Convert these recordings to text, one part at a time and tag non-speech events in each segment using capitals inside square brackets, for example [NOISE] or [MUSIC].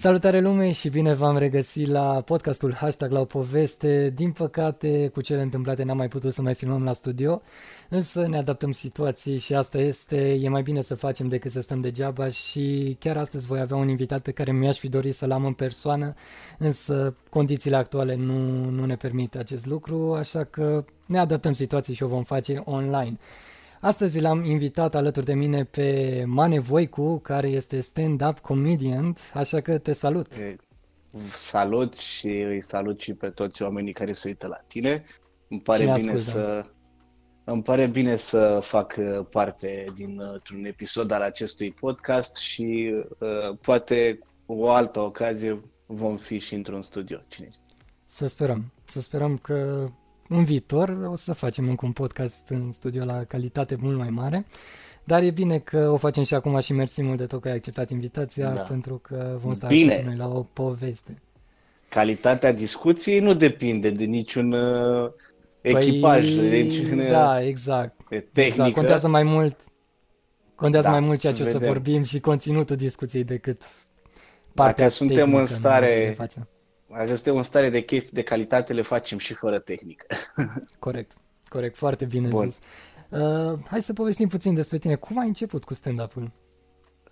Salutare lume și bine v-am regăsit la podcastul Hashtag la o poveste. Din păcate, cu cele întâmplate n-am mai putut să mai filmăm la studio, însă ne adaptăm situații și asta este, e mai bine să facem decât să stăm degeaba și chiar astăzi voi avea un invitat pe care mi-aș fi dorit să-l am în persoană, însă condițiile actuale nu, nu ne permit acest lucru, așa că ne adaptăm situații și o vom face online. Astăzi l-am invitat alături de mine pe Mane Voicu, care este stand-up comedian, așa că te salut. Salut și îi salut și pe toți oamenii care se uită la tine. Îmi pare Cine bine să îmi pare bine să fac uh, parte dintr-un episod al acestui podcast și uh, poate o altă ocazie vom fi și într-un studio. Cine știe? Să sperăm. Să sperăm că în viitor o să facem încă un podcast în studio la calitate mult mai mare. Dar e bine că o facem și acum și mersi mult de tot că ai acceptat invitația da. pentru că vom sta bine. și noi la o poveste. Calitatea discuției nu depinde de niciun uh, echipaj, păi, de niciun uh, Da, exact. tehnică. Exact. Contează mai mult contează da, mai mult ceea ce vedem. o să vorbim și conținutul discuției decât partea Dacă suntem în stare suntem în stare de chestii de calitate le facem și fără tehnică. [LAUGHS] corect, corect, foarte bine Bun. zis. Uh, hai să povestim puțin despre tine. Cum ai început cu stand-up-ul?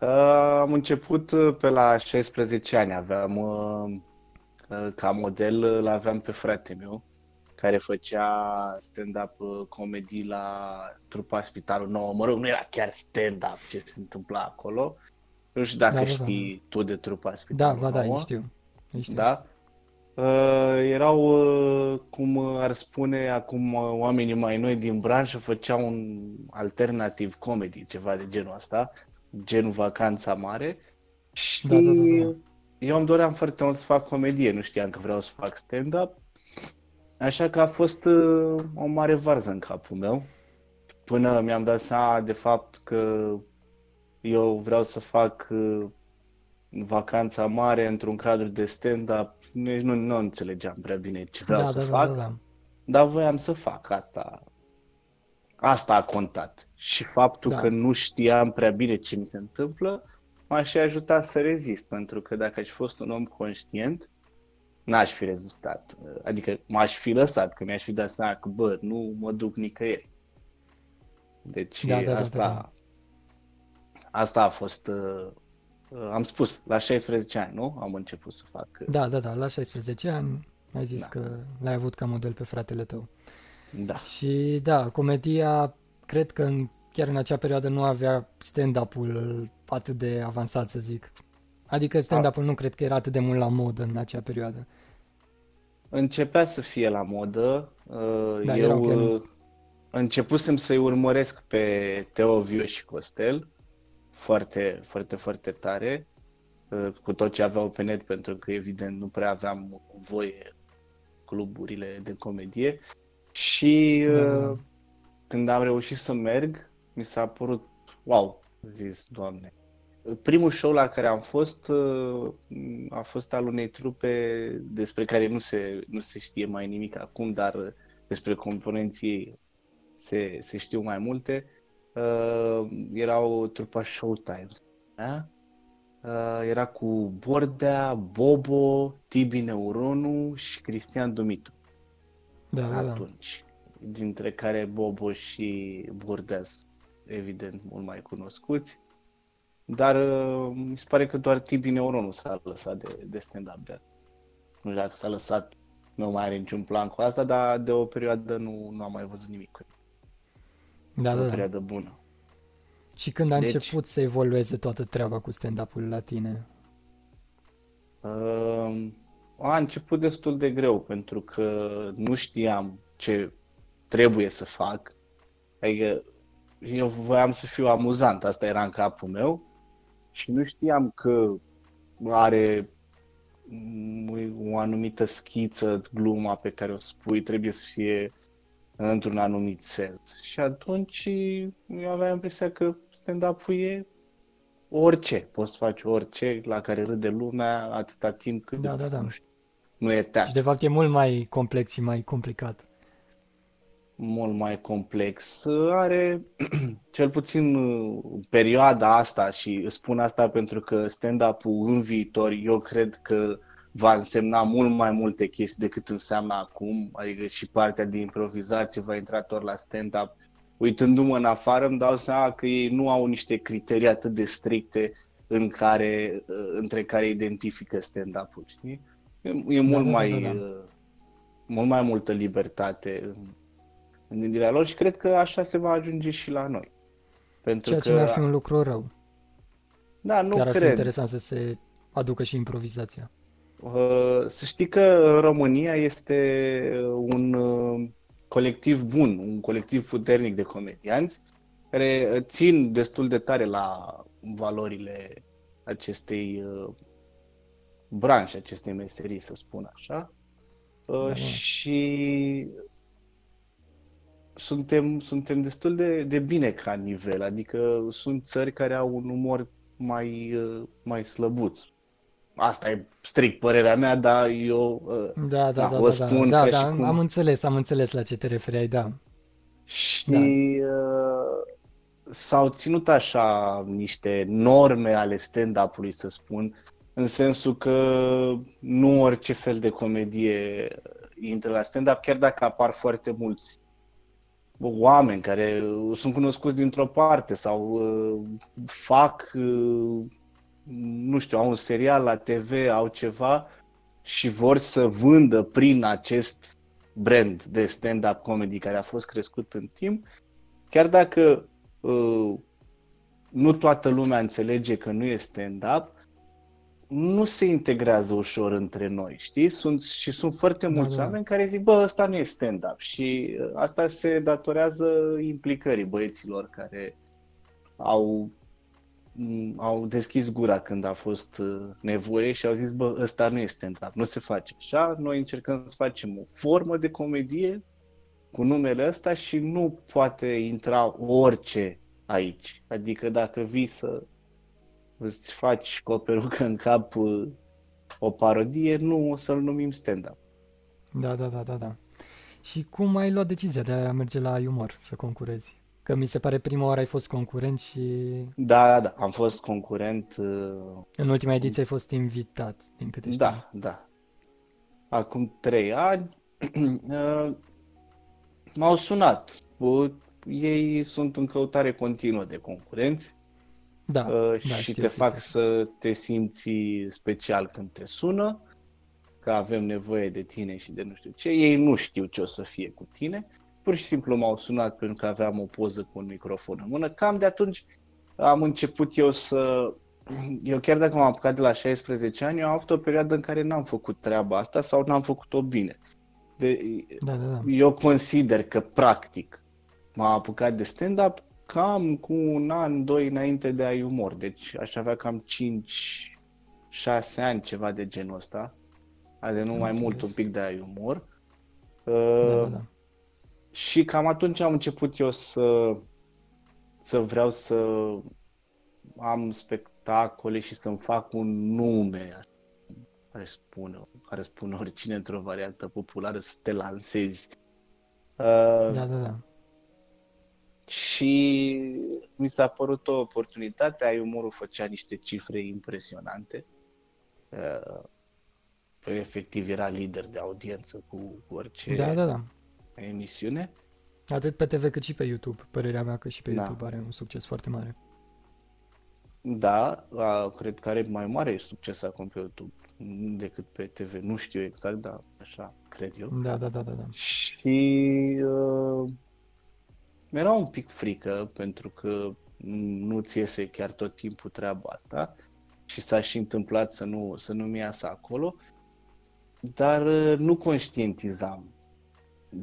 Uh, am început uh, pe la 16 ani. Aveam uh, uh, ca model, îl aveam pe frate meu care făcea stand-up uh, comedy la trupa Spitalul Nou. Mă rog, nu era chiar stand-up ce se întâmpla acolo. Nu știu dacă da, da, știi da. tu de trupa Spitalul Da, ba, da, știu. știu. Da? Uh, erau, uh, cum ar spune acum uh, oamenii mai noi din branșă, făceau un alternativ comedy, ceva de genul ăsta, genul Vacanța Mare. Și da, da, da, da. eu îmi doream foarte mult să fac comedie, nu știam că vreau să fac stand-up. Așa că a fost uh, o mare varză în capul meu, până mi-am dat seama de fapt că eu vreau să fac uh, vacanța mare într-un cadru de stand-up nici nu, nu înțelegeam prea bine ce vreau da, să da, da fac, da, da, da. dar voiam să fac asta. Asta a contat. Și faptul da. că nu știam prea bine ce mi se întâmplă m-a și ajutat să rezist, pentru că dacă aș fost un om conștient, n-aș fi rezistat. Adică m-aș fi lăsat, că mi-aș fi dat seama că, bă, nu mă duc nicăieri. Deci da, da, asta, da, da, da. asta a fost uh, Uh, am spus, la 16 ani, nu? Am început să fac. Uh, da, da, da, la 16 ani ai zis da. că l-ai avut ca model pe fratele tău. Da. Și da, comedia, cred că în, chiar în acea perioadă nu avea stand-up-ul atât de avansat, să zic. Adică stand-up-ul nu cred că era atât de mult la modă în acea perioadă. Începea să fie la modă. Uh, da, Eu începusem să-i urmăresc pe Teo Viu și Costel foarte, foarte, foarte tare uh, cu tot ce aveau pe net, pentru că evident nu prea aveam voie cluburile de comedie și da. da, da. Uh, când am reușit să merg, mi s-a părut wow, zis, doamne. Primul show la care am fost uh, a fost al unei trupe despre care nu se, nu se știe mai nimic acum, dar despre componenții se, se știu mai multe uh, erau trupa Showtime. Da? Uh, era cu Bordea, Bobo, Tibi Neuronu și Cristian Dumitu. Da, da, da. Atunci. Da. Dintre care Bobo și Bordea evident mult mai cunoscuți. Dar uh, mi se pare că doar Tibi Neuronu s-a lăsat de, de stand-up de Nu știu dacă s-a lăsat, nu mai are niciun plan cu asta, dar de o perioadă nu, nu am mai văzut nimic cu el. Da, o da, da. perioadă bună. Și când a deci, început să evolueze toată treaba cu stand-up-ul la tine? Uh, a început destul de greu, pentru că nu știam ce trebuie să fac. Adică eu voiam să fiu amuzant, asta era în capul meu și nu știam că are o anumită schiță, gluma pe care o spui, trebuie să fie într-un anumit sens. Și atunci eu aveam impresia că stand-up-ul e orice, poți să faci orice la care râde lumea atâta timp cât da, da, da. nu știu, nu e teatru. Și de fapt e mult mai complex și mai complicat. mult mai complex. Are [CLEARS THROAT] cel puțin perioada asta și spun asta pentru că stand-up-ul în viitor eu cred că va însemna mult mai multe chestii decât înseamnă acum, adică și partea de improvizație va intra tot la stand-up. Uitându-mă în afară îmi dau seama că ei nu au niște criterii atât de stricte în care, între care identifică stand-up-ul, știi? E, e mult da, mai... Da, da, da. mult mai multă libertate în, în gândirea lor și cred că așa se va ajunge și la noi. Pentru Ceea că... ce n-ar fi un lucru rău. Da, nu Chiar cred. ar fi interesant să se aducă și improvizația. Uh, să știi că România este un uh, colectiv bun, un colectiv puternic de comedianți care țin destul de tare la valorile acestei uh, branșe, acestei meserii, să spun așa. Da. Și suntem, suntem destul de, de bine ca nivel, adică sunt țări care au un umor mai, mai slăbuț, asta e strict părerea mea, dar eu uh, da, da, da, o da, da. spun da, da, da, cum... am înțeles, am înțeles la ce te refereai, da. Și da. Uh, s-au ținut așa niște norme ale stand-up-ului, să spun, în sensul că nu orice fel de comedie intră la stand-up, chiar dacă apar foarte mulți oameni care sunt cunoscuți dintr-o parte sau uh, fac uh, nu știu, au un serial la TV, au ceva și vor să vândă prin acest brand de stand-up comedy care a fost crescut în timp, chiar dacă uh, nu toată lumea înțelege că nu e stand-up, nu se integrează ușor între noi, știi? Sunt, și sunt foarte da, mulți da, da. oameni care zic, bă, ăsta nu e stand-up și uh, asta se datorează implicării băieților care au au deschis gura când a fost uh, nevoie și au zis, bă, ăsta nu este stand-up, nu se face așa, noi încercăm să facem o formă de comedie cu numele ăsta și nu poate intra orice aici. Adică dacă vii să îți faci cu o perucă în cap uh, o parodie, nu o să-l numim stand-up. Da, da, da, da, da. Și cum ai luat decizia de a merge la umor, să concurezi? Că mi se pare prima oară ai fost concurent și... Da, da, da, am fost concurent. Uh... În ultima ediție ai fost invitat, din câte știu. Da, da. Acum trei ani [CLEARS THROAT] uh, m-au sunat. Ei sunt în căutare continuă de concurenți. Da, uh, da și te fac să te simți special când te sună, că avem nevoie de tine și de nu știu ce. Ei nu știu ce o să fie cu tine pur și simplu m-au sunat pentru că aveam o poză cu un microfon în mână. Cam de atunci am început eu să... Eu chiar dacă m-am apucat de la 16 ani, eu am avut o perioadă în care n-am făcut treaba asta sau n-am făcut-o bine. De, da, da, da. Eu consider că, practic, m-am apucat de stand-up cam cu un an, doi înainte de ai umor. Deci aș avea cam 5, 6 ani, ceva de genul ăsta. Adică nu mai mult, un pic de ai umor. Da, da, da. Și cam atunci am început eu să, să vreau să am spectacole și să-mi fac un nume, care spune, care spune oricine într-o variantă populară, să te lansezi. Uh, da, da, da. Și mi s-a părut o oportunitate, ai umorul făcea niște cifre impresionante. Uh, efectiv era lider de audiență cu orice da, da, da emisiune. Atât pe TV cât și pe YouTube. Părerea mea că și pe da. YouTube are un succes foarte mare. Da, a, cred că are mai mare succes acum pe YouTube decât pe TV. Nu știu exact, dar așa cred eu. Da, da, da, da. da. Și uh, era un pic frică pentru că nu ți iese chiar tot timpul treaba asta și s-a și întâmplat să nu, să nu-mi iasă acolo, dar uh, nu conștientizam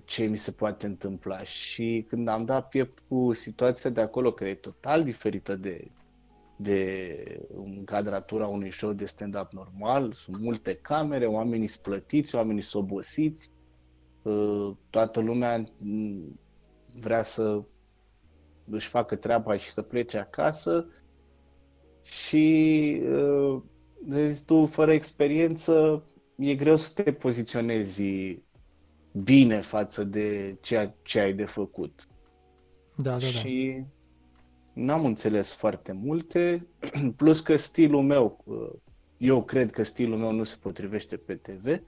ce mi se poate întâmpla. Și când am dat piept cu situația de acolo, care e total diferită de, de încadratura unui show de stand-up normal, sunt multe camere, oamenii sunt plătiți, oamenii sunt obosiți, uh, toată lumea mm, vrea să își facă treaba și să plece acasă și uh, tu, fără experiență, e greu să te poziționezi bine față de ceea ce ai de făcut. Da, da, da. Și n-am înțeles foarte multe, [CLEARS THROAT] plus că stilul meu, uh, eu cred că stilul meu nu se potrivește pe TV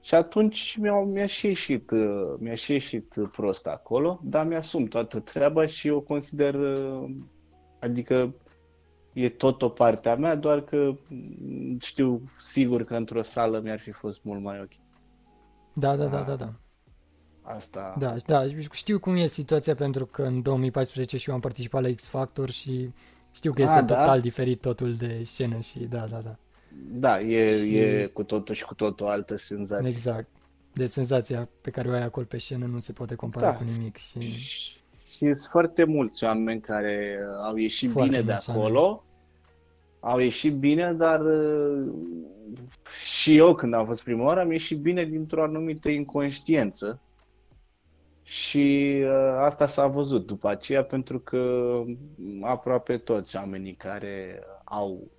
și atunci mi-a, mi-a și ieșit, uh, mi-a și ieșit prost acolo, dar mi-asum toată treaba și eu consider, uh, adică e tot o parte a mea, doar că știu sigur că într-o sală mi-ar fi fost mult mai ok. Da, da, da, da, da. Asta... Da, da, știu cum e situația pentru că în 2014 și eu am participat la X Factor și știu că este A, da? total diferit totul de scenă și da, da, da. Da, e, și... e cu totul și cu totul o altă senzație. Exact. De senzația pe care o ai acolo pe scenă nu se poate compara da. cu nimic. Și... și sunt foarte mulți oameni care au ieșit foarte bine de acolo. Oameni. Au ieșit bine, dar și eu când am fost prima oară am ieșit bine dintr-o anumită inconștiență și uh, asta s-a văzut după aceea pentru că aproape toți oamenii care au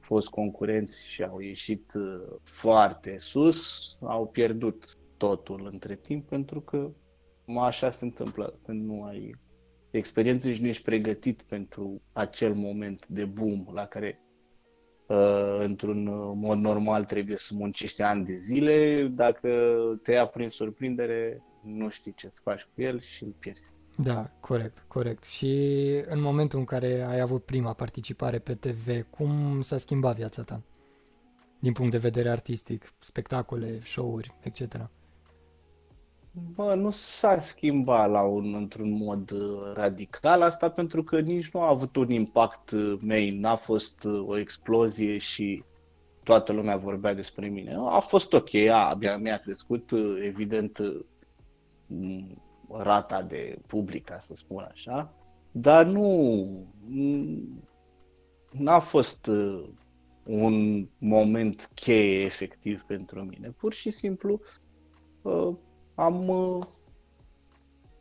fost concurenți și au ieșit uh, foarte sus au pierdut totul între timp pentru că așa se întâmplă când nu ai experiență și nu ești pregătit pentru acel moment de boom la care uh, într-un mod normal trebuie să muncești ani de zile. Dacă te ia prin surprindere, nu știi ce să faci cu el și îl pierzi. Da, corect, corect. Și în momentul în care ai avut prima participare pe TV, cum s-a schimbat viața ta? Din punct de vedere artistic, spectacole, show-uri, etc. Bă, nu s-a schimbat la un, într-un mod uh, radical asta pentru că nici nu a avut un impact uh, main, n-a fost uh, o explozie și toată lumea vorbea despre mine. A fost ok, a, mi-a crescut evident rata de public, ca să spun așa, dar nu n-a fost uh, un moment cheie efectiv pentru mine. Pur și simplu uh, am, uh,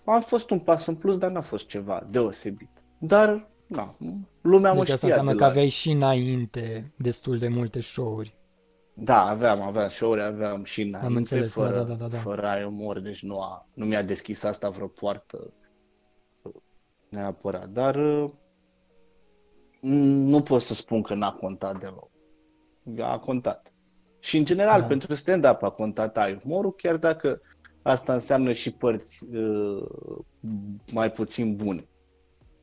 am fost un pas în plus, dar n-a fost ceva deosebit. Dar, na, lumea deci mă știa asta înseamnă că aveai și înainte destul de multe show-uri. Da, aveam, aveam show-uri, aveam și înainte, Am înțeles, fără, da, da, da, da. fără ai umor, deci nu, a, nu mi-a deschis asta vreo poartă neapărat, dar nu pot să spun că n-a contat deloc. A contat. Și în general, da. pentru stand-up a contat ai umorul, chiar dacă asta înseamnă și părți uh, mai puțin bune.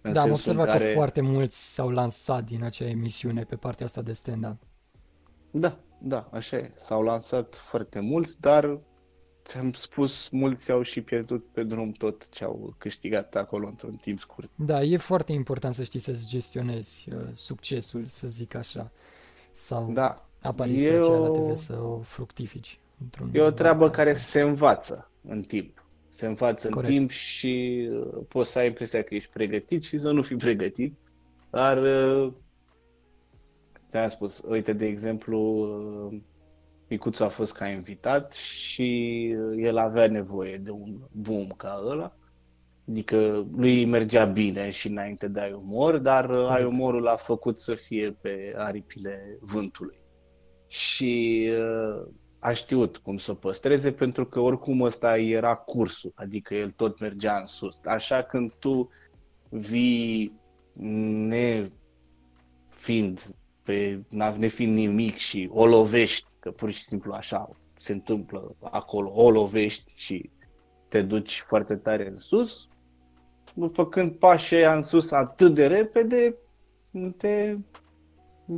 da, am observat care... că foarte mulți s-au lansat din acea emisiune pe partea asta de stand-up. Da, da, așa e. S-au lansat foarte mulți, dar ți-am spus, mulți au și pierdut pe drum tot ce au câștigat acolo într-un timp scurt. Da, e foarte important să știi să-ți gestionezi uh, succesul, să zic așa, sau da. apariția e aceea o... la TV, să o fructifici. Într-un e o treabă care se învață în timp. Se învață Corect. în timp și uh, poți să ai impresia că ești pregătit și să nu fii pregătit, dar uh, ți-am spus, uite, de exemplu, Micuțu a fost ca invitat și el avea nevoie de un boom ca ăla. Adică lui mergea bine și înainte de ai umor, dar ai umorul l-a făcut să fie pe aripile vântului. Și uh, a știut cum să o păstreze pentru că oricum ăsta era cursul, adică el tot mergea în sus. Așa când tu vii ne fiind pe nefiind nimic și o lovești, că pur și simplu așa se întâmplă acolo, o lovești și te duci foarte tare în sus, făcând pașii aia în sus atât de repede, te,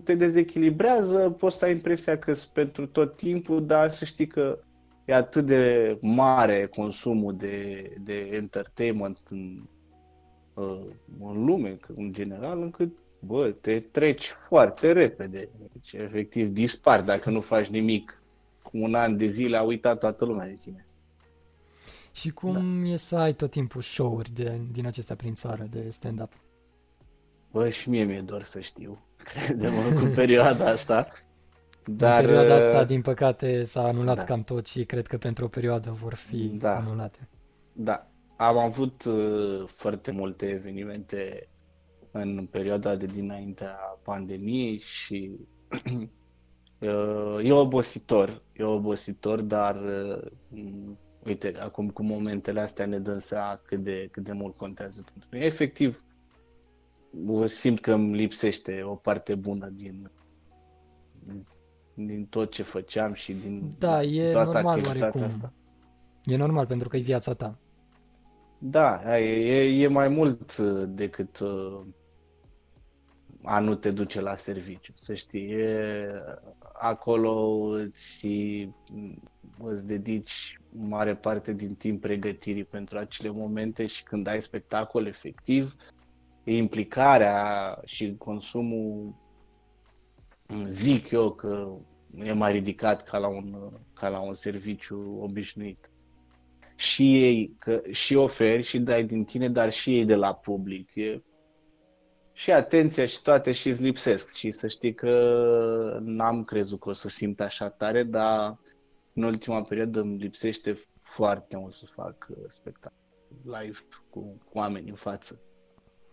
te dezechilibrează, poți să ai impresia că sunt pentru tot timpul, dar să știi că e atât de mare consumul de, de entertainment în, în lume, în general, încât bă, te treci foarte repede. Deci, efectiv, dispar dacă nu faci nimic. Cu un an de zile a uitat toată lumea de tine. Și cum da. e să ai tot timpul show-uri de, din acestea prin țară de stand-up? Bă, și mie mi-e doar să știu. Credem cu perioada asta. Dar... În perioada asta, uh, din păcate, s-a anulat da. cam tot și cred că pentru o perioadă vor fi da. anulate. Da. Am avut uh, foarte multe evenimente în perioada de dinaintea pandemiei și [CLEARS THROAT] uh, e obositor, e obositor, dar uh, uite, acum cu momentele astea ne dăm seama cât de, cât de mult contează pentru noi. Efectiv, simt că îmi lipsește o parte bună din, din tot ce făceam și din Da, e toată normal activitatea oarecum. asta. E normal pentru că e viața ta. Da, aia e, e, e mai mult uh, decât uh, a nu te duce la serviciu, să știi. E, acolo îți, îți dedici mare parte din timp pregătirii pentru acele momente și când ai spectacol efectiv, implicarea și consumul, zic eu că e mai ridicat ca la un, ca la un serviciu obișnuit și ei, că și oferi și dai din tine, dar și ei de la public. E, și atenția și toate și îți lipsesc. Și să știi că n-am crezut că o să simt așa tare, dar în ultima perioadă îmi lipsește foarte mult să fac uh, spectacol live cu, cu oameni în față.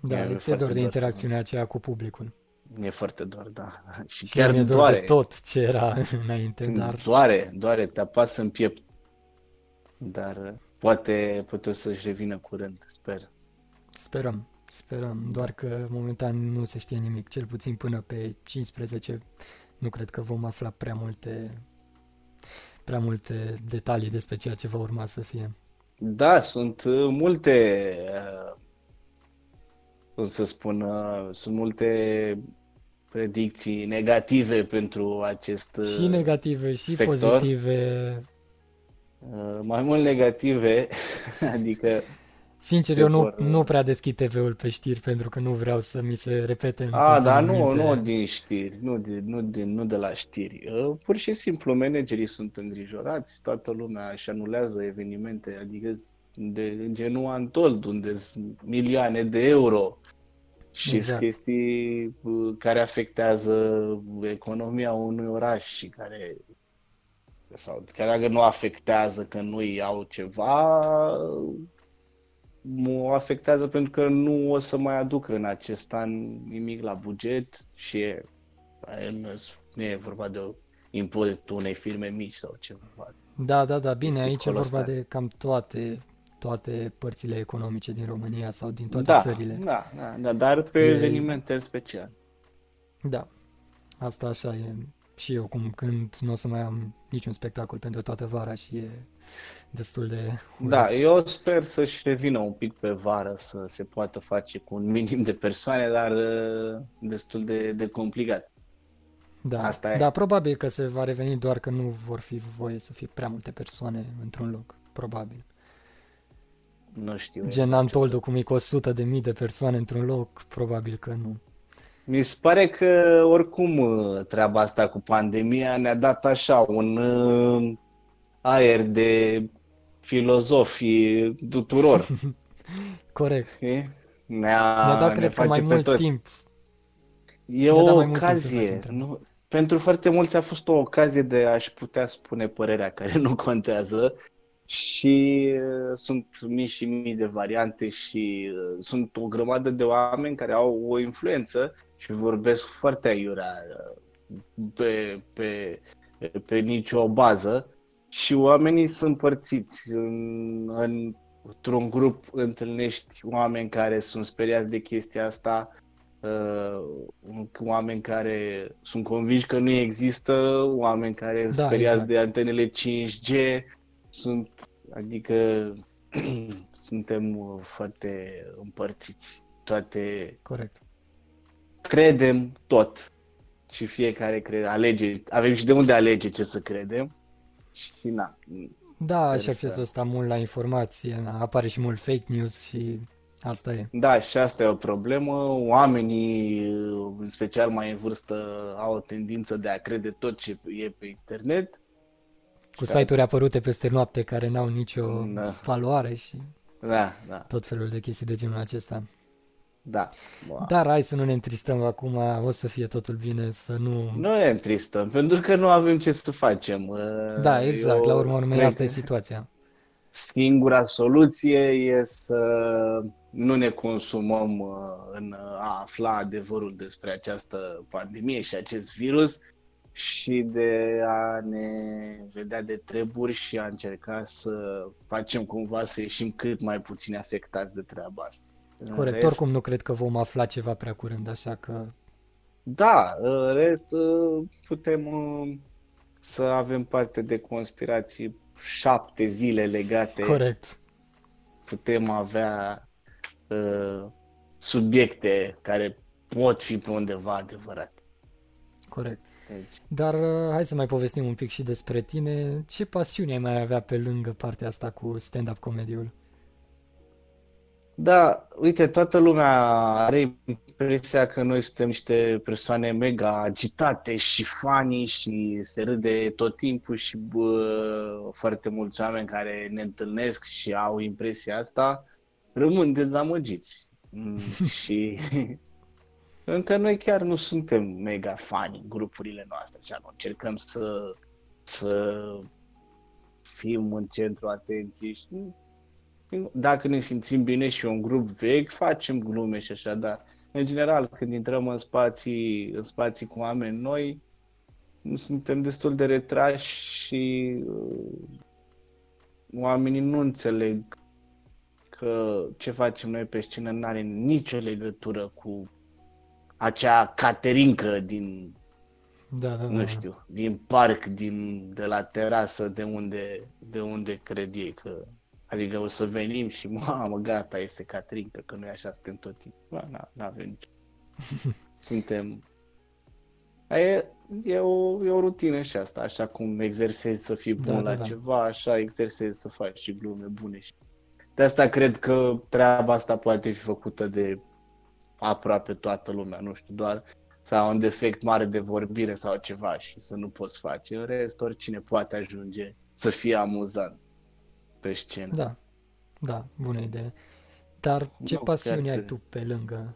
Da, Mi-e îți e dor foarte de dor să- interacțiunea aceea cu publicul. E foarte dor, da. [LAUGHS] Și Și chiar mi-e dor doare. de tot ce era [LAUGHS] înainte, dar Doare, doare, te apasă în piept. Dar uh, poate, poate o să-și revină curând, sper. sperăm, sperăm. Doar că momentan nu se știe nimic, cel puțin până pe 15 nu cred că vom afla prea multe prea multe detalii despre ceea ce va urma să fie. Da, sunt uh, multe, uh, cum să spun, uh, sunt multe predicții negative pentru acest uh, Și negative, și sector. pozitive. uh, mai mult negative, [LAUGHS] adică Sincer, Se eu nu, vor- nu prea deschid TV-ul pe știri pentru că nu vreau să mi se repete în A, dar nu, continuu nu minte. din știri, nu, din, nu, din, nu de la știri. Uh, Pur și simplu, managerii sunt îngrijorați, toată lumea își anulează evenimente, adică de în genul Antold, unde sunt milioane de euro și sunt Exact. chestii uh, care afectează economia unui oraș și care sau chiar dacă nu afectează că nu iau ceva, mă afectează pentru că nu o să mai aducă în acest an nimic la buget și e, nu nu e vorba de o impozitul unei firme mici sau ceva. Da, da, da, bine, Este aici e vorba colosal. de cam toate, toate părțile economice din România sau din toate Da, țările. da, da, da, dar pe E- evenimente în special. Da, asta așa e. Și eu cum când nu o să mai am niciun spectacol pentru toată vara și e destul de Da, urât. eu sper să-și revină un pic pe vară să se poată face cu un minim de persoane, dar uh, destul de, de complicat. Da, asta e. da, probabil că se va reveni doar că nu vor fi voie să fie prea multe persoane într-un loc, probabil. Nu știu Gen exact ce Antoldu, cum e cu 100 de mii de persoane într-un loc, probabil că nu. Mi se pare că oricum uh, treaba asta cu pandemia ne-a dat așa un uh, aer de filozofii tuturor. [LAUGHS] Corect. știi? Ne-a, Ne-a dat, ne cred că, face mai pe mult toți. timp. E ne-a o dat mai mult timp să ocazie. facem treaba. Nu? Pentru foarte mulți a fost o ocazie de a-și putea spune părerea care nu contează și uh, sunt mii și mii de variante și uh, sunt o grămadă de oameni care au o influență și vorbesc foarte aiurea uh, pe, pe, pe nicio bază și oamenii sunt împărțiți în, în, într-un grup întâlnești oameni care sunt speriați de chestia asta uh, oameni care sunt convinși că nu există, oameni care sunt Da, speriați exact. de antenele 5G, sunt, adică [CLEARS THROAT] suntem uh, foarte împărțiți. Toate Corect. credem tot și fiecare crede, alege, avem și de unde alege ce să credem și na. Da, Sper și accesul să- ăsta mult la informație, na, apare și mult fake news și asta e. Da, și asta e o problemă. Oamenii, în special mai în vârstă, au o tendință de a crede tot ce e pe internet. Cu Da. site-uri apărute peste noapte care n-au nicio Da. valoare și Da, da, tot felul de chestii de genul acesta. da. Wow. Dar hai să nu ne întristăm acum, o să fie totul bine, să nu... Nu e tristă, pentru că nu avem ce să facem. Uh, Da, exact, Eu la urmă urmei cred asta e că situația. Singura soluție e să nu ne consumăm uh, în a afla adevărul despre această pandemie și acest virus și de a ne vedea de treburi și a încerca să facem cumva să ieșim cât mai puțin afectați de treaba asta. Corect, rest... oricum nu cred că vom afla ceva prea curând, așa că... Da, în rest putem să avem parte de conspirații șapte zile legate. Corect. Putem avea uh, subiecte care pot fi pe undeva adevărate. Corect. Deci. Dar uh, hai să mai povestim un pic și despre tine. Ce pasiune ai mai avea pe lângă partea asta cu stand-up comedy-ul? Da, uite, toată lumea are impresia că noi suntem niște persoane mega agitate și fani și se râde tot timpul și bă, foarte mulți oameni care ne întâlnesc și au impresia asta rămân dezamăgiți. Mm, [LAUGHS] și încă noi chiar nu suntem mega fani în grupurile noastre, așa, nu. Încercăm să, să fim în centru atenției și dacă ne simțim bine și un grup vechi, facem glume și așa, dar în general când intrăm în spații, în spații cu oameni noi, nu suntem destul de retrași și uh, oamenii nu înțeleg că ce facem noi pe scenă nu are nicio legătură cu acea caterincă din, da, da, da. nu știu, din parc, din, de la terasă, de unde, de unde cred ei că Adică o să venim și, mamă, gata, este Catrinca, că noi așa suntem tot timpul. Nu avem nicio. [LAUGHS] Suntem... E, e, o, e o rutină și asta, așa cum exersezi să fii bun da, la da, da. ceva, așa exersezi să faci și glume bune. Și... De asta cred că treaba asta poate fi făcută de aproape toată lumea, nu știu, doar sau un defect mare de vorbire sau ceva și să nu poți face. În rest, oricine poate ajunge să fie amuzant pe scenă. Da, da, bună idee. Dar ce nu, pasiuni ai tu pe lângă?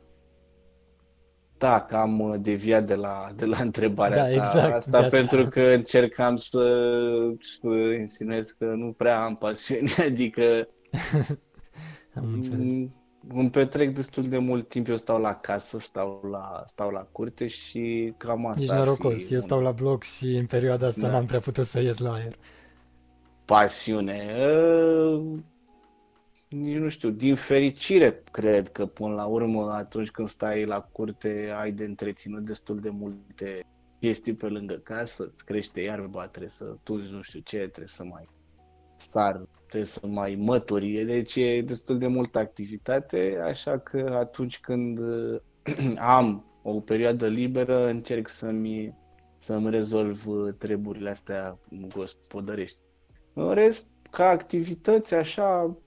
Da, că am uh, deviat de la, de la întrebarea da, ta. Exact, asta, asta pentru că încercam să, să insinuez că nu prea am pasiuni, [LAUGHS] adică [LAUGHS] am înțeles. Mm, îmi petrec destul de mult timp, eu stau la casă, stau la, stau la curte și cam asta Ești norocos, eu stau la bloc și în perioada asta da. n-am prea putut să ies la aer pasiune. Nici nu știu, din fericire cred că până la urmă atunci când stai la curte ai de întreținut destul de multe chestii pe lângă casă, îți crește iarba, trebuie să tu nu știu ce, trebuie să mai sar, trebuie să mai mături, deci e destul de multă activitate, așa că atunci când [CLEARS THROAT] am o perioadă liberă încerc să-mi, să-mi rezolv treburile astea gospodărești. În rest, ca activități așa,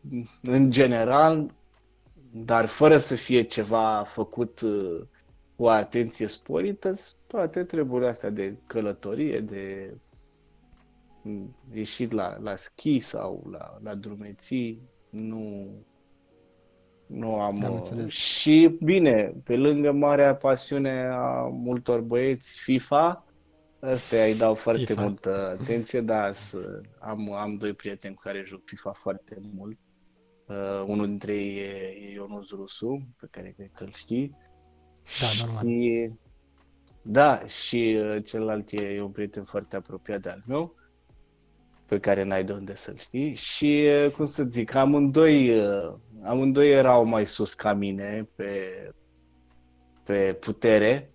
în general, dar fără să fie ceva făcut uh, cu atenție sporită, toate treburile astea de călătorie, de mm, ieșit la, la schi sau la, la drumeții, nu, nu am... am înțeles. și bine, pe lângă marea pasiune a multor băieți FIFA, Asta îi dau foarte FIFA. multă atenție, da, am, am doi prieteni cu care joc FIFA foarte mult. Uh, unul dintre ei e, e Ionuț Rusu, pe care cred că îl știi. Da, normal. Și, da, și uh, celălalt e, e un prieten foarte apropiat de al meu, pe care n-ai de unde să-l știi. Și, uh, cum să zic, amândoi, uh, amândoi erau mai sus ca mine pe, pe putere,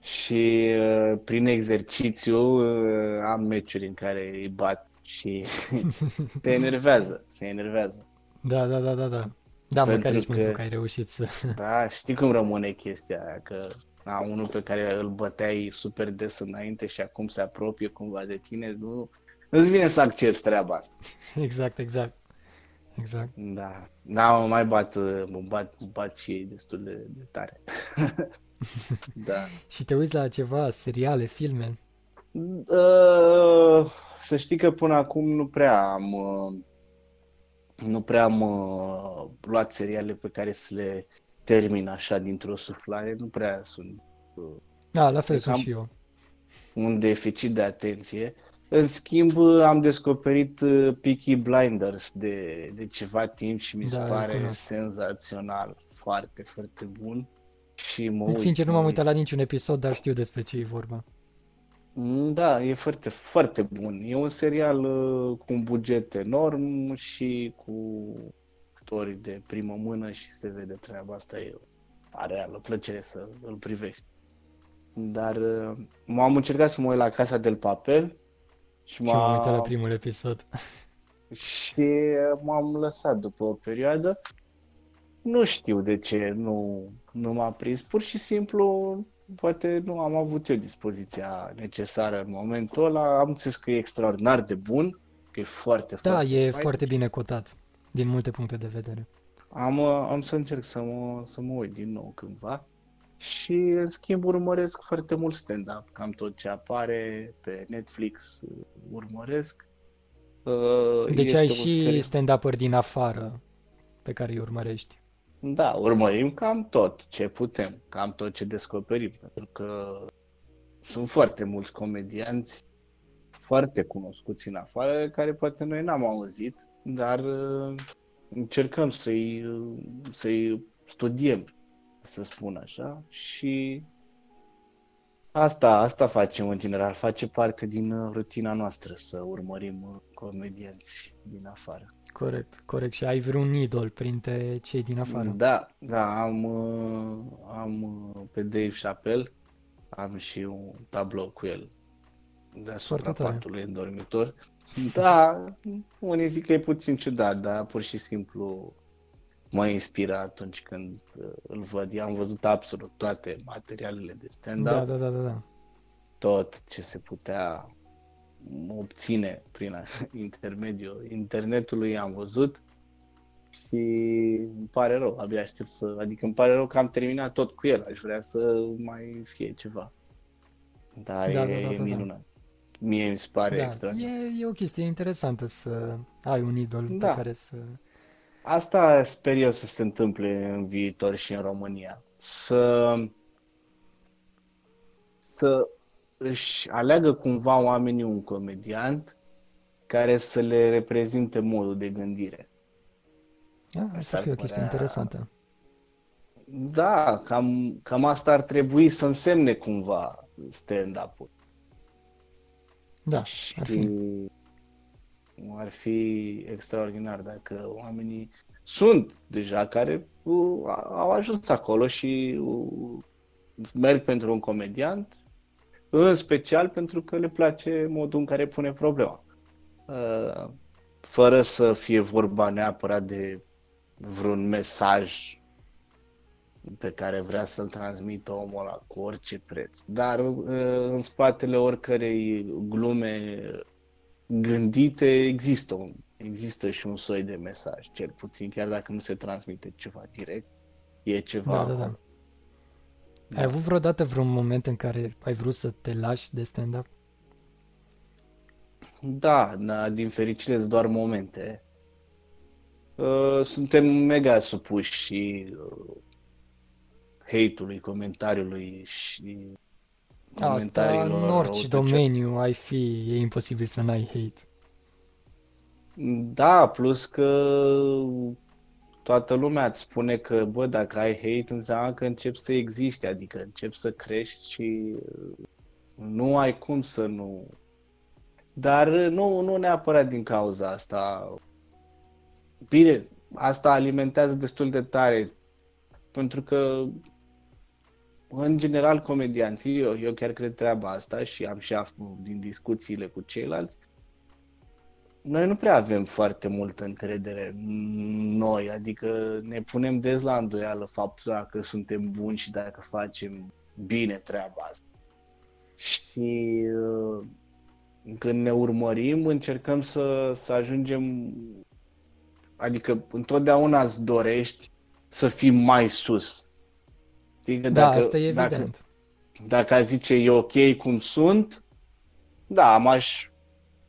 și uh, prin exercițiu uh, am meciuri în care îi bat și [LAUGHS] te enervează, se enervează. Da, da, da, da, da. Da, Pentru măcar ești că, că ai reușit să... [LAUGHS] Da, știi cum rămâne chestia aia, că a, unul pe care îl băteai super des înainte și acum se apropie cumva de tine, nu, nu-ți vine să accepti treaba asta. [LAUGHS] Exact, exact. Exact. Da, da, mă mai bat, mă bat, mă bat și ei destul de, de tare. [LAUGHS] da. Și te uiți la ceva, seriale, filme? Uh, să știi că până acum nu prea am uh, nu prea am uh, luat seriale pe care să le termin așa dintr-o suflare, nu prea sunt uh, Da, la fel sunt și eu. Un deficit de atenție. În schimb, am descoperit uh, Peaky Blinders de, de ceva timp și mi se da, pare senzațional, foarte, foarte bun. Și mă Sincer, uit, nu m-am uitat la niciun episod, dar știu despre ce e vorba. Mm, Da, e foarte, foarte bun. E un serial uh, cu un buget enorm și cu actori de primă mână și se vede treaba asta. E o reală plăcere să îl privești. Dar uh, m-am încercat să mă uit la Casa del Papel și Și m-am uitat la m-a, primul episod. și uh, m-am lăsat după o perioadă. Nu știu de ce nu, nu m-a prins. Pur și simplu, poate nu am avut eu dispoziția necesară în momentul ăla. Am înțeles că e extraordinar de bun, că e foarte, Da, foarte e fain. foarte bine cotat, din multe puncte de vedere. Am, uh, am să încerc să mă, să mă uit din nou cândva. Și, în schimb, urmăresc foarte mult stand-up. Cam tot ce apare pe Netflix uh, urmăresc. Uh, Deci Este ai un și serial. stand-up-uri din afară pe care îi urmărești. Da, urmărim cam tot ce putem, cam tot ce descoperim, pentru că sunt foarte mulți comedianți foarte cunoscuți în afară, care poate noi n-am auzit, dar uh, încercăm să-i, uh, să-i studiem, să spun așa, și asta, asta facem în general, face parte din uh, rutina noastră să urmărim uh, comedianți din afară. Corect, corect. Și ai vreun idol printre cei din afară. Da, da, am, uh, am uh, pe Dave Chappelle, am și un tablou cu el deasupra Foarte tare. patului în dormitor. Da, unii zic că e puțin ciudat, dar pur și simplu mă inspiră atunci când uh, îl văd. Eu am văzut absolut toate materialele de stand-up, Da, da, da, da, da. tot ce se putea obține prin [LAUGHS] intermediul internetului am văzut și îmi pare rău, abia aștept să, adică îmi pare rău că am terminat tot cu el, aș vrea să mai fie ceva. Dar Da, e, da, da, e da, da. minunat. Mie mi se pare Da, extraordinar. e, e o chestie interesantă să ai un idol pe Da. care să... Asta sper eu să se întâmple în viitor și în România. Să, să își aleagă cumva oamenii un comediant care să le reprezinte modul de gândire. Da, Asta asta ar ar fi o chestie părea- interesantă. Da, cam, cam asta ar trebui să însemne cumva stand-up-ul. Da, Și ar fi. Ar fi extraordinar dacă oamenii sunt deja care uh, au ajuns acolo și uh, merg pentru un comediant, în special pentru că le place modul în care pune problema. Uh, Fără să fie vorba neapărat de vreun mesaj pe care vrea să-l transmită omul ăla cu orice preț. Dar uh, în spatele oricărei glume gândite există, un, există și un soi de mesaj, cel puțin, chiar dacă nu se transmite ceva direct, e ceva Da, da, da. acolo. Ai avut vreodată vreun moment în care ai vrut să te lași de stand-up? Da, da, din fericire sunt doar momente. Uh, Suntem mega supuși și uh, hate-ului, comentariului și Asta comentariilor în orice răutăcioase. domeniu ai fi, e imposibil să n-ai hate. Da, plus că toată lumea îți spune că, bă, dacă ai hate, înseamnă că începi să existi, adică începi să crești și uh, nu ai cum să nu... Dar uh, nu, nu neapărat din cauza asta. Bine, asta alimentează destul de tare, pentru că, în general, comedianții, eu, eu chiar cred treaba asta și am și aflat din discuțiile cu ceilalți, noi nu prea avem foarte multă încredere în noi, adică ne punem des la îndoială faptul dacă suntem buni și dacă facem bine treaba asta. Și uh, când ne urmărim, încercăm să, să ajungem, adică întotdeauna îți dorești să fii mai sus. Adică Da, dacă, asta e dacă, evident. dacă a zice e ok cum sunt, da, m-aș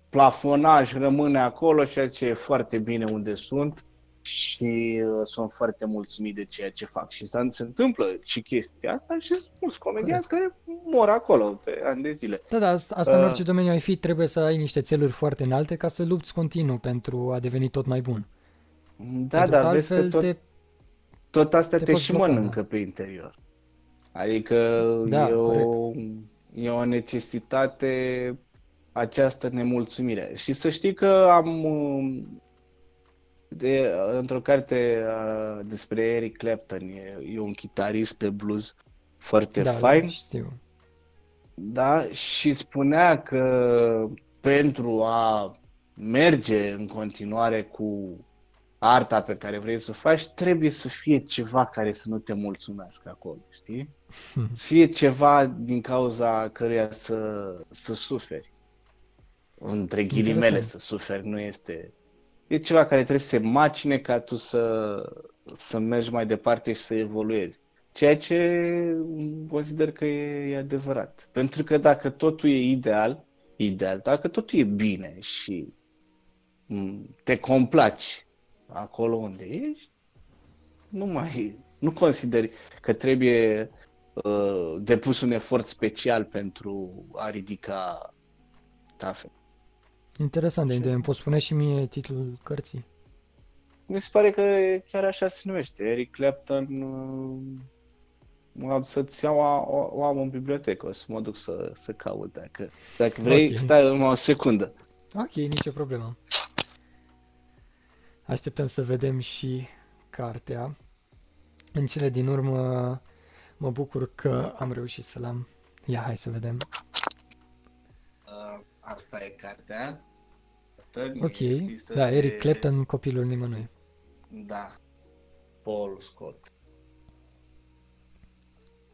plafona, aș rămâne acolo și ce e foarte bine unde sunt și uh, sunt foarte mulțumit de ceea ce fac. Și se, se întâmplă și chestia asta și sunt mulți comedianți care mor acolo pe ani de zile. Da, da, asta, asta în Uh. orice domeniu ai fi, trebuie să ai niște țeluri foarte înalte ca să lupți continuu pentru a deveni tot mai bun. Da, pentru că dar vezi că altfel tot, te... tot astea te te poți și bloca, mănâncă da. pe interior. Adică Da, e o, corect. e o necesitate această nemulțumire. Și să știi că am de, într-o carte uh, despre Eric Clapton, e, e un chitarist de blues foarte da, fain. Da, știu. Da, și spunea că pentru a merge în continuare cu arta pe care vrei să o faci, trebuie să fie ceva care să nu te mulțumească acolo, știi? Să fie ceva din cauza căruia să, să suferi. Între ghilimele Interesant. să suferi, nu este... E ceva care trebuie să se macine ca tu să, să mergi mai departe și să evoluezi. Ceea ce consider că e, e adevărat. Pentru că dacă totul e ideal, ideal, dacă totul e bine și te complaci acolo unde ești, nu mai nu consideri că trebuie uh, depus un efort special pentru a ridica tafe. Interesant, de îmi poți spune și mie titlul cărții? Mi se pare că chiar așa se numește. Eric Clapton uh, să-ți iau o, o am în bibliotecă, o să mă duc să, să caut dacă, dacă vrei, okay. stai numai o secundă. Ok, nicio problemă. Așteptăm să vedem și cartea. În cele din urmă mă bucur că am reușit să-l am. Ia, hai să vedem. Uh, asta e cartea. Ok, da, Eric de... Clapton, copilul nimănui. Da, Paul Scott.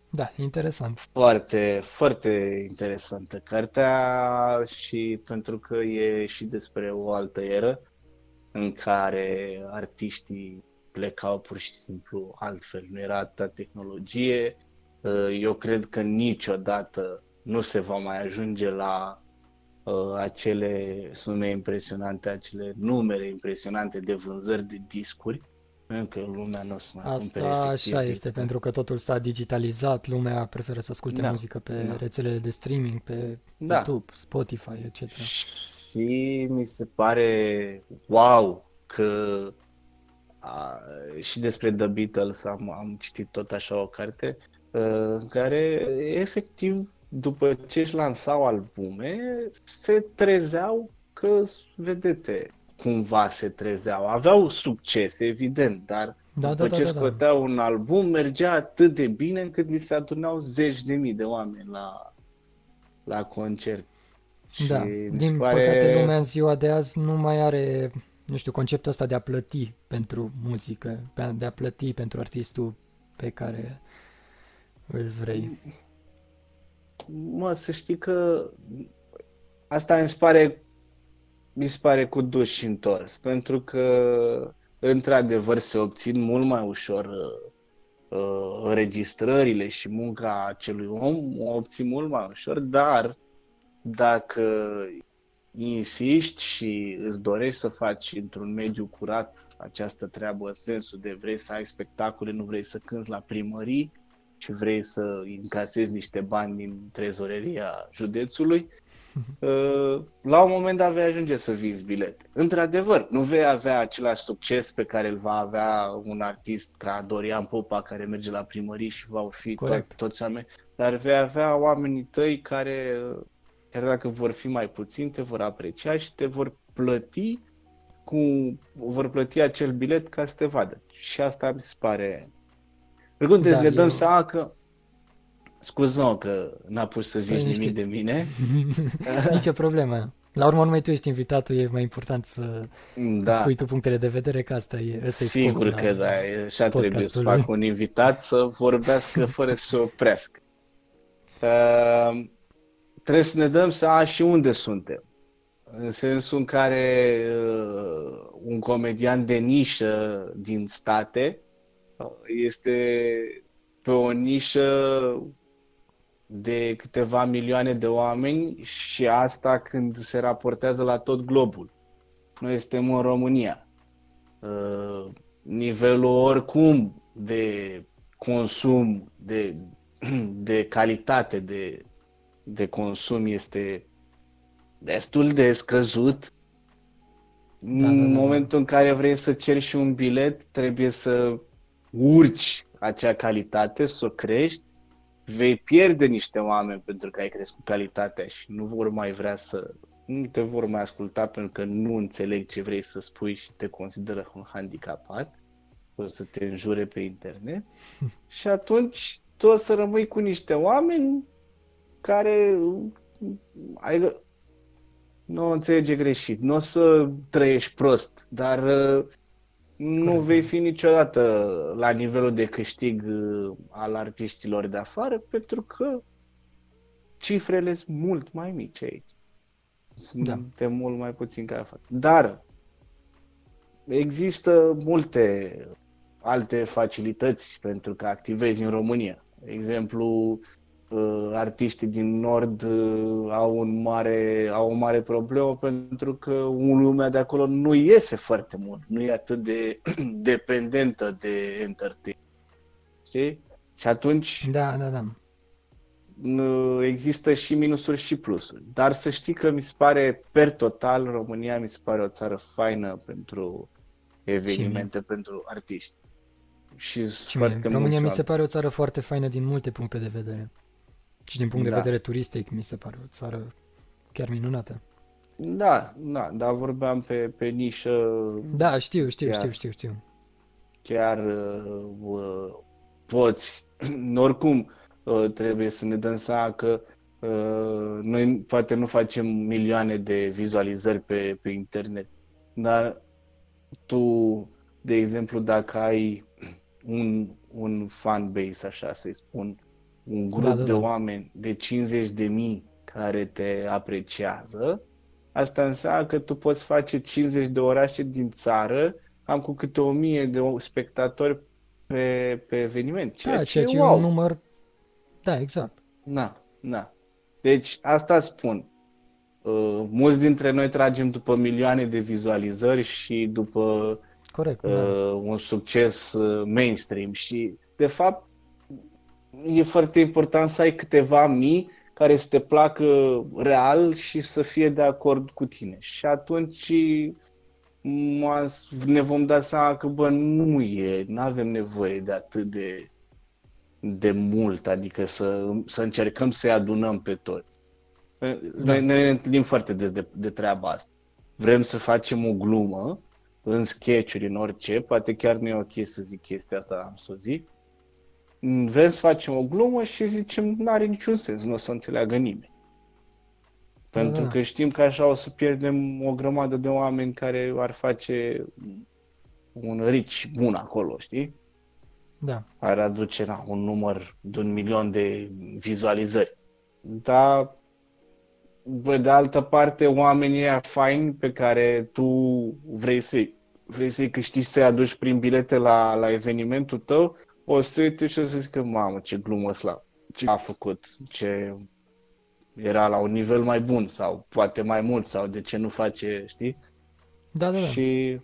Da, interesant. Foarte, foarte interesantă cartea și pentru că e și despre o altă eră în care artiștii plecau pur și simplu altfel. Nu era atâta tehnologie. Eu cred că niciodată nu se va mai ajunge la uh, acele sume impresionante, acele numere impresionante de vânzări de discuri, încă lumea nu o să mai Asta așa este, pentru că totul s-a digitalizat, lumea preferă să asculte da. muzică pe da. rețelele de streaming, pe da. YouTube, Spotify, etc. Și mi se pare wow că a, și despre The Beatles am, am citit tot așa o carte uh, în care efectiv după ce își lansau albume, se trezeau că vedete cumva se trezeau. Aveau succes, evident, dar da, după da, ce da, scoteau da. un album, mergea atât de bine încât li se adunau zeci de mii de oameni la, la concert. Da, și din pare... păcate lumea în ziua de azi nu mai are, nu știu, conceptul ăsta de a plăti pentru muzică, de a plăti pentru artistul pe care îl vrei. Mă, să știi că asta îmi pare, mi se pare cu duș și întors, pentru că într-adevăr se obțin mult mai ușor uh, uh, înregistrările și munca acelui om, o obții mult mai ușor, dar dacă insiști și îți dorești să faci într-un mediu curat această treabă în sensul de vrei să ai spectacole, nu vrei să cânți la primării, și vrei să încasezi niște bani din trezoreria județului, [LAUGHS] uh, la un moment dat vei ajunge să vinzi bilete. Într-adevăr, nu vei avea același succes pe care îl va avea un artist ca Dorian Popa care merge la primărie și va fi tot, toți oameni, dar vei avea oamenii tăi care, chiar dacă vor fi mai puțini, te vor aprecia și te vor plăti cu, vor plăti acel bilet ca să te vadă. Și asta mi se pare Oricum trebuie da, să ne dăm eu... seama că Scuză că n-a pus să zici nimic niște... de mine. [LAUGHS] Nici o problemă. La urmă numai tu ești invitatul, e mai important să da. spui tu punctele de vedere, că asta e asta Sigur e că da, așa trebuie să fac un invitat să vorbească fără să se oprească. Uh, [LAUGHS] trebuie să ne dăm seama și unde suntem. În sensul în care uh, un comedian de nișă din state este pe o nișă de câteva milioane de oameni și asta când se raportează la tot globul. Noi suntem în România. Uh, nivelul oricum de consum, de, [CLEARS THROAT] de calitate de, de consum este destul de scăzut. Da, în da, da, da. momentul în care vrei să ceri și un bilet, trebuie să urci acea calitate, să o crești, vei pierde niște oameni pentru că ai crescut calitatea și nu vor mai vrea să nu te vor mai asculta pentru că nu înțeleg ce vrei să spui și te consideră un handicapat, o să te înjure pe internet [LAUGHS] și atunci tu o să rămâi cu niște oameni care ai, nu înțelege greșit, nu o să trăiești prost, dar uh, nu Corect. vei fi niciodată la nivelul de câștig uh, al artiștilor de afară pentru că cifrele sunt mult mai mici aici. Suntem da. mult mai puțin ca afară. Dar există multe alte facilități pentru că activezi în România. De exemplu, uh, artiștii din Nord uh, au, un mare, au o mare problemă pentru că lumea de acolo nu iese foarte mult, nu e atât de [CLEARS THROAT] dependentă de entertainment. Știi? Și atunci da, da, da. există și minusuri și plusuri. Dar să știi că mi se pare, per total, România mi se pare o țară faină pentru evenimente, și pentru artiști. Și, și foarte România mi se pare o țară foarte faină din multe puncte de vedere. Și din punct da. de vedere turistic mi se pare o țară chiar minunată. Da, da, dar vorbeam pe, pe nișă. Da, știu, știu, chiar, știu, știu, știu. Chiar uh, uh, poți, [CLEARS THROAT] oricum uh, trebuie să ne dăm seama că uh, noi poate nu facem milioane de vizualizări pe, pe internet, dar tu, de exemplu, dacă ai [CLEARS THROAT] un, un fan base, așa să-i spun, un grup da, da, de da. oameni de 50 de mii care te apreciază, asta înseamnă că tu poți face 50 de orașe din țară, am cu câte o mie de spectatori pe, pe eveniment. Ceea da, ce ceea ce wow. e un număr... Da, exact. Na, na. Deci, asta spun. Uh, mulți dintre noi tragem după milioane de vizualizări și după Corect, uh, da. un succes uh, mainstream și, de fapt, e foarte important să ai câteva mii care să te placă real și să fie de acord cu tine. Și atunci ne vom da seama că, bă, nu e, nu avem nevoie de atât de, de mult, adică să, să încercăm să-i adunăm pe toți. Da. Noi ne întâlnim foarte des de, de treaba asta. Vrem să facem o glumă în sketch în orice, poate chiar nu e ok să zic chestia asta, am să o zic, vrem să facem o glumă și zicem, nu are niciun sens, nu o să înțeleagă nimeni. Pentru da. că știm că așa o să pierdem o grămadă de oameni care ar face un rici bun acolo, știi? Da. Ar aduce na, un număr de un milion de vizualizări. Dar, pe de altă parte, oamenii ăia faini pe care tu vrei să-i vrei să-i câștigi să-i aduci prin bilete la, la evenimentul tău, o să uite și o să zic că, mamă, ce glumă slab, ce a făcut, ce era la un nivel mai bun sau poate mai mult sau de ce nu face, știi? Da, da, da. Și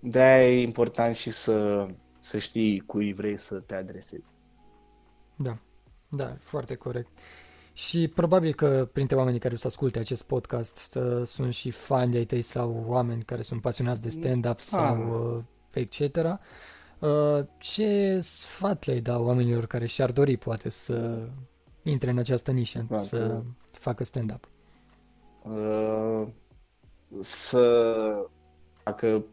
de-aia e important și să, să știi cui vrei să te adresezi. Da, da, foarte corect. Și probabil că printre oamenii care o să asculte acest podcast uh, sunt și fani de-ai tăi sau oameni care sunt pasionați de stand-up sau uh, etc. Uh, ce sfat le-ai da oamenilor care și-ar dori poate să intre în această nișă, da, să că... facă stand-up? Uh, să facă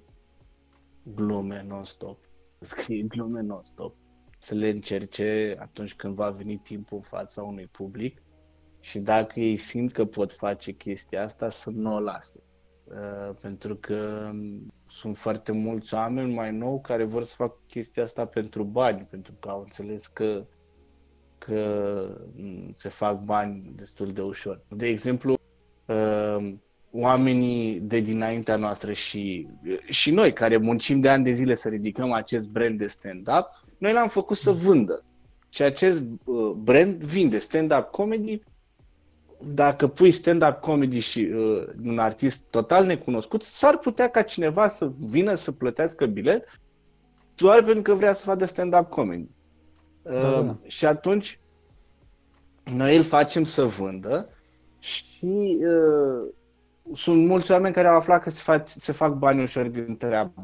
glume non-stop, [LAUGHS] scrie glume non-stop, să le încerce atunci când va veni timpul în fața unui public și dacă ei simt că pot face chestia asta, să nu o lase. Uh, pentru că sunt foarte mulți oameni mai nou care vor să facă chestia asta pentru bani, pentru că au înțeles că, că se fac bani destul de ușor. De exemplu, uh, oamenii de dinaintea noastră și, și noi care muncim de ani de zile să ridicăm acest brand de stand-up, noi l-am făcut să vândă. Și acest uh, brand vinde stand-up comedy dacă pui stand-up comedy și uh, un artist total necunoscut, s-ar putea ca cineva să vină să plătească bilet doar pentru că vrea să facă stand-up comedy. Uh, da, da. Și atunci noi îl facem să vândă și uh, sunt mulți oameni care au aflat că se fac, se fac bani ușor din treaba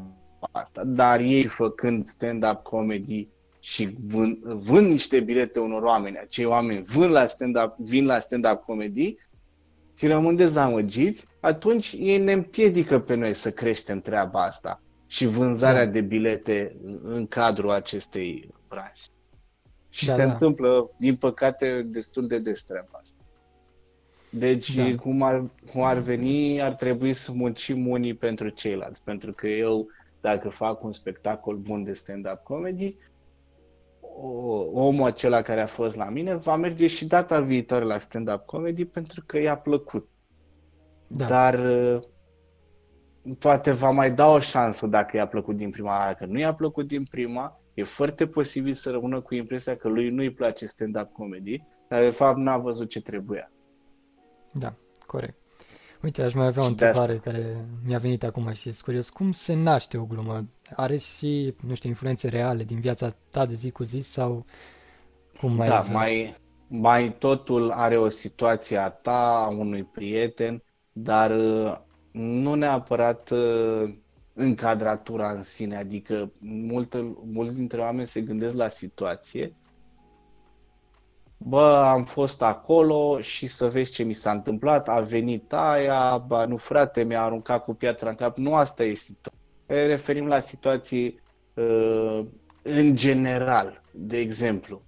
asta, dar ei făcând stand-up comedy și vând, vând niște bilete unor oameni, acei oameni vând la stand-up, vin la stand-up comedy și rămân dezamăgiți, atunci ei ne împiedică pe noi să creștem treaba asta și vânzarea da. de bilete în cadrul acestei branșe. Și da, se da. întâmplă, din păcate, destul de des treaba asta. Deci, da. cum, ar, cum ar veni, ar trebui să muncim unii pentru ceilalți. Pentru că eu, dacă fac un spectacol bun de stand-up comedy, omul acela care a fost la mine va merge și data viitoare la stand-up comedy pentru că i-a plăcut. Da. Dar poate va mai da o șansă dacă i-a plăcut din prima. Dacă nu i-a plăcut din prima, e foarte posibil să rămână cu impresia că lui nu-i place stand-up comedy, dar de fapt n-a văzut ce trebuia. Da, corect. Uite, aș mai avea o întrebare care mi-a venit acum și sunt curios. Cum se naște o glumă? Are și, nu știu, influențe reale din viața ta de zi cu zi sau cum mai Da, mai, mai totul are o situație a ta, a unui prieten, dar uh, nu neapărat uh, încadratura în sine, adică multe, mulți dintre oameni se gândesc la situație bă, am fost acolo și să vezi ce mi s-a întâmplat, a venit aia, bă, nu frate, mi-a aruncat cu piatra în cap, nu asta e situația. Ne referim la situații uh, în general, de exemplu.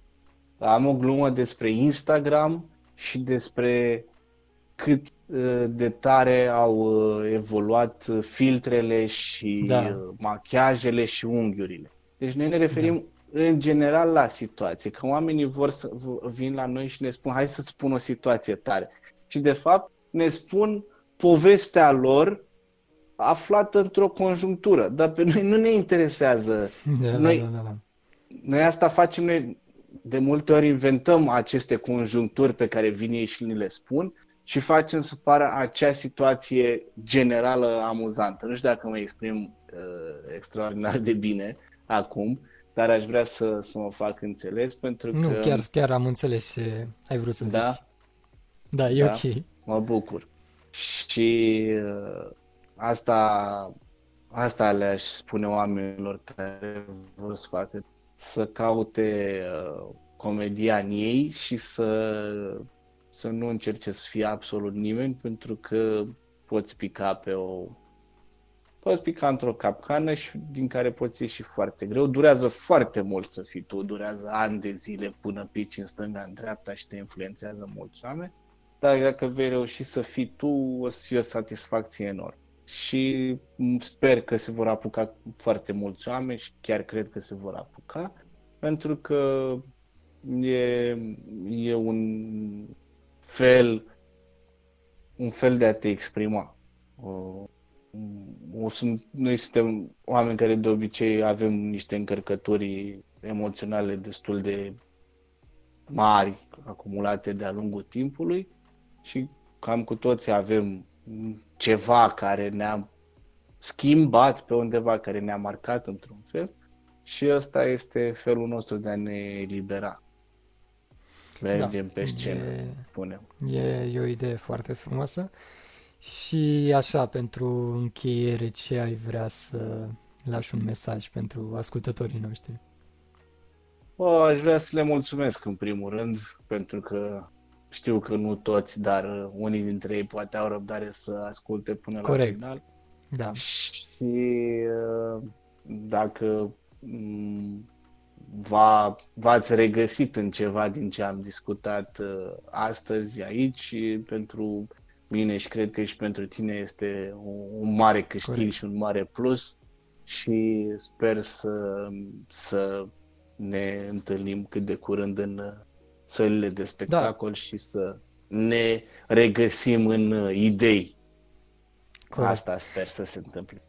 Am o glumă despre Instagram și despre cât uh, de tare au uh, evoluat filtrele și da. Uh, machiajele și unghiurile. Deci noi ne referim da în general la situație, că oamenii vor să vin la noi și ne spun hai să spun o situație tare. Și de fapt ne spun povestea lor aflată într-o conjunctură, dar pe noi nu ne interesează. [LAUGHS] Da, noi, da, da, da. noi asta facem, noi de multe ori inventăm aceste conjuncturi pe care vin ei și ni le spun și facem să pară acea situație generală amuzantă. Nu știu dacă mă exprim uh, extraordinar de bine acum, dar aș vrea să, să mă fac înțeles pentru nu, că... Nu, chiar, chiar am înțeles ce ai vrut să da? zici. Da, e da? ok. Mă bucur. Și uh, asta, asta le-aș spune oamenilor care vor să facă, să caute uh, comedia în ei și să, să nu încerce să fie absolut nimeni pentru că poți pica pe o poți pica într-o capcană și din care poți ieși foarte greu. Durează foarte mult să fii tu, durează ani de zile până pici în stânga, în dreapta și te influențează mulți oameni. Dar dacă vei reuși să fii tu, o să fie o satisfacție enormă. Și sper că se vor apuca foarte mulți oameni și chiar cred că se vor apuca, pentru că e, e un fel un fel de a te exprima o sunt, noi suntem oameni care de obicei avem niște încărcături emoționale destul de mari, acumulate de-a lungul timpului și cam cu toții avem ceva care ne-a schimbat pe undeva, care ne-a marcat într-un fel și ăsta este felul nostru de a ne elibera. Mergem da, pe scenă, e, punem. E, e o idee foarte frumoasă. Și așa, pentru încheiere, ce ai vrea să lași un mesaj pentru ascultătorii noștri? Bă, aș vrea să le mulțumesc în primul rând, pentru că știu că nu toți, dar unii dintre ei poate au răbdare să asculte până Corect. la final. Da. Și uh, dacă mm, va, v-ați regăsit în ceva din ce am discutat uh, astăzi aici pentru mine și cred că și pentru tine este un mare câștig Corect. și un mare plus și sper să, să ne întâlnim cât de curând în sălile de spectacol da. și să ne regăsim în idei. Corect. Asta sper să se întâmple.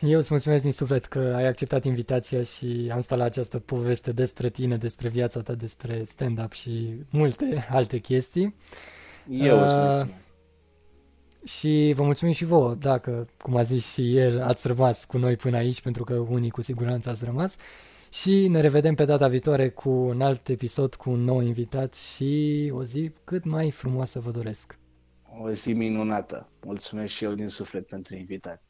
Eu îți mulțumesc din suflet că ai acceptat invitația și am stat la această poveste despre tine, despre viața ta, despre stand-up și multe alte chestii. Eu îți uh, mulțumesc. Și vă mulțumim și vouă, dacă, cum a zis și el, ați rămas cu noi până aici, pentru că unii cu siguranță ați rămas. Și ne revedem pe data viitoare cu un alt episod, cu un nou invitat și o zi cât mai frumoasă vă doresc. O zi minunată. Mulțumesc și eu din suflet pentru invitație.